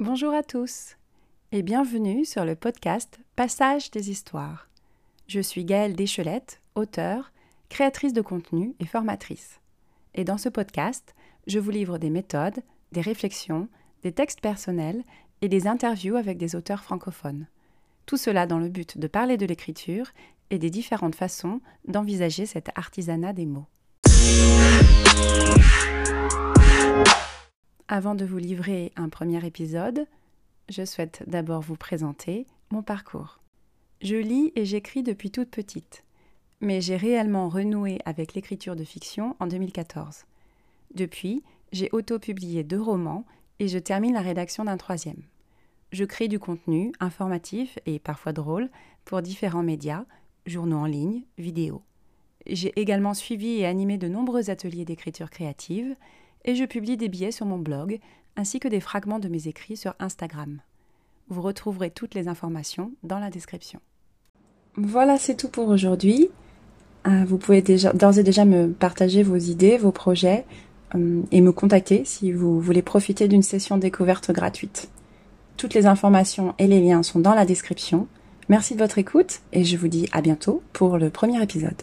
Bonjour à tous et bienvenue sur le podcast Passage des histoires. Je suis Gaëlle Deschelette, auteure, créatrice de contenu et formatrice. Et dans ce podcast, je vous livre des méthodes, des réflexions, des textes personnels et des interviews avec des auteurs francophones. Tout cela dans le but de parler de l'écriture et des différentes façons d'envisager cet artisanat des mots. Avant de vous livrer un premier épisode, je souhaite d'abord vous présenter mon parcours. Je lis et j'écris depuis toute petite, mais j'ai réellement renoué avec l'écriture de fiction en 2014. Depuis, j'ai auto-publié deux romans et je termine la rédaction d'un troisième. Je crée du contenu informatif et parfois drôle pour différents médias, journaux en ligne, vidéos. J'ai également suivi et animé de nombreux ateliers d'écriture créative et je publie des billets sur mon blog ainsi que des fragments de mes écrits sur Instagram. Vous retrouverez toutes les informations dans la description. Voilà, c'est tout pour aujourd'hui. Euh, vous pouvez d'ores et déjà me partager vos idées, vos projets euh, et me contacter si vous voulez profiter d'une session découverte gratuite. Toutes les informations et les liens sont dans la description. Merci de votre écoute et je vous dis à bientôt pour le premier épisode.